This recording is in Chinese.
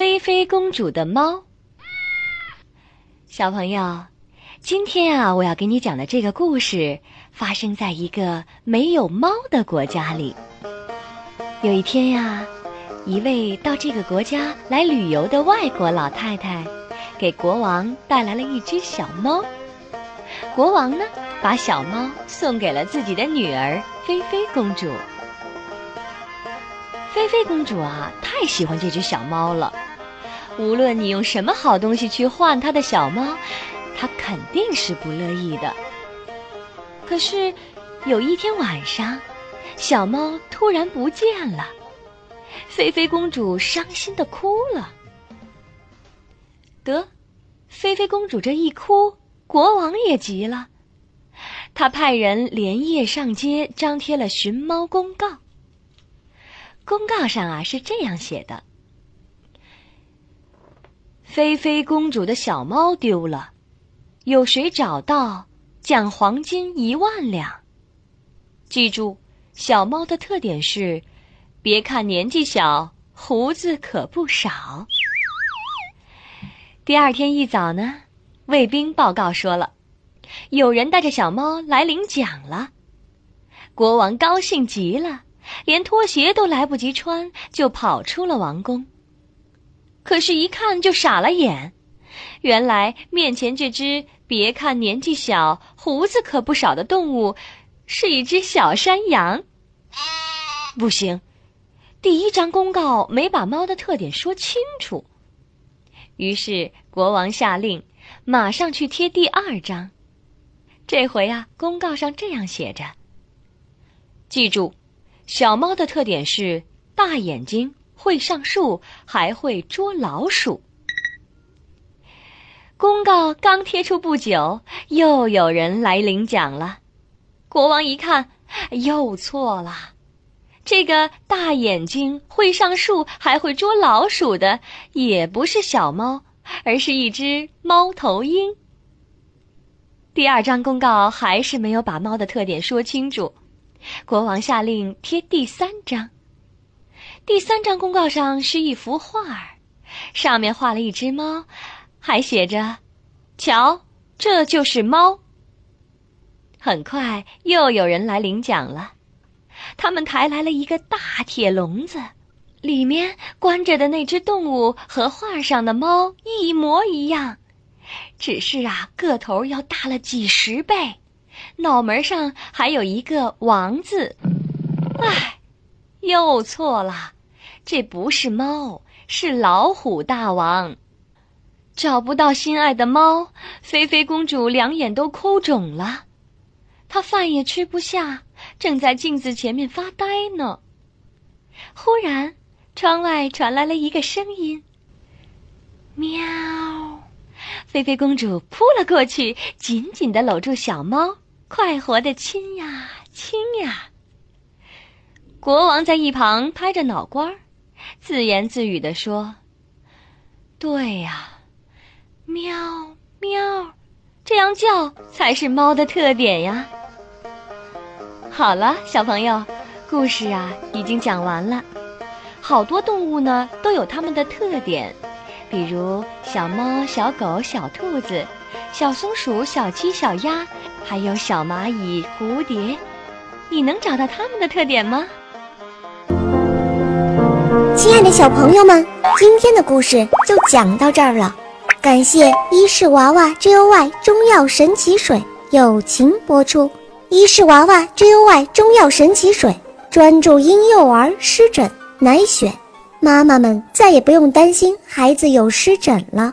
菲菲公主的猫，小朋友，今天啊，我要给你讲的这个故事发生在一个没有猫的国家里。有一天呀，一位到这个国家来旅游的外国老太太，给国王带来了一只小猫。国王呢，把小猫送给了自己的女儿菲菲公主。菲菲公主啊，太喜欢这只小猫了。无论你用什么好东西去换她的小猫，她肯定是不乐意的。可是有一天晚上，小猫突然不见了，菲菲公主伤心的哭了。得，菲菲公主这一哭，国王也急了，他派人连夜上街张贴了寻猫公告。公告上啊是这样写的。菲菲公主的小猫丢了，有谁找到，奖黄金一万两。记住，小猫的特点是，别看年纪小，胡子可不少。第二天一早呢，卫兵报告说了，有人带着小猫来领奖了。国王高兴极了，连拖鞋都来不及穿，就跑出了王宫。可是，一看就傻了眼。原来，面前这只别看年纪小、胡子可不少的动物，是一只小山羊。不行，第一张公告没把猫的特点说清楚。于是，国王下令，马上去贴第二张。这回啊，公告上这样写着：“记住，小猫的特点是大眼睛。”会上树，还会捉老鼠。公告刚贴出不久，又有人来领奖了。国王一看，又错了。这个大眼睛、会上树、还会捉老鼠的，也不是小猫，而是一只猫头鹰。第二张公告还是没有把猫的特点说清楚。国王下令贴第三张。第三张公告上是一幅画儿，上面画了一只猫，还写着：“瞧，这就是猫。”很快又有人来领奖了，他们抬来了一个大铁笼子，里面关着的那只动物和画上的猫一模一样，只是啊，个头要大了几十倍，脑门上还有一个“王”字。唉。又错了，这不是猫，是老虎大王。找不到心爱的猫，菲菲公主两眼都哭肿了，她饭也吃不下，正在镜子前面发呆呢。忽然，窗外传来了一个声音：“喵！”菲菲公主扑了过去，紧紧的搂住小猫，快活的亲呀亲呀。国王在一旁拍着脑瓜儿，自言自语地说：“对呀，喵喵，这样叫才是猫的特点呀。”好了，小朋友，故事啊已经讲完了。好多动物呢都有它们的特点，比如小猫、小狗、小兔子、小松鼠、小鸡、小鸭，还有小蚂蚁、蝴蝶。你能找到它们的特点吗？亲爱的小朋友们，今天的故事就讲到这儿了。感谢伊氏娃娃 Joy 中药神奇水友情播出。伊氏娃娃 Joy 中药神奇水专注婴幼儿湿疹，奶癣，妈妈们再也不用担心孩子有湿疹了。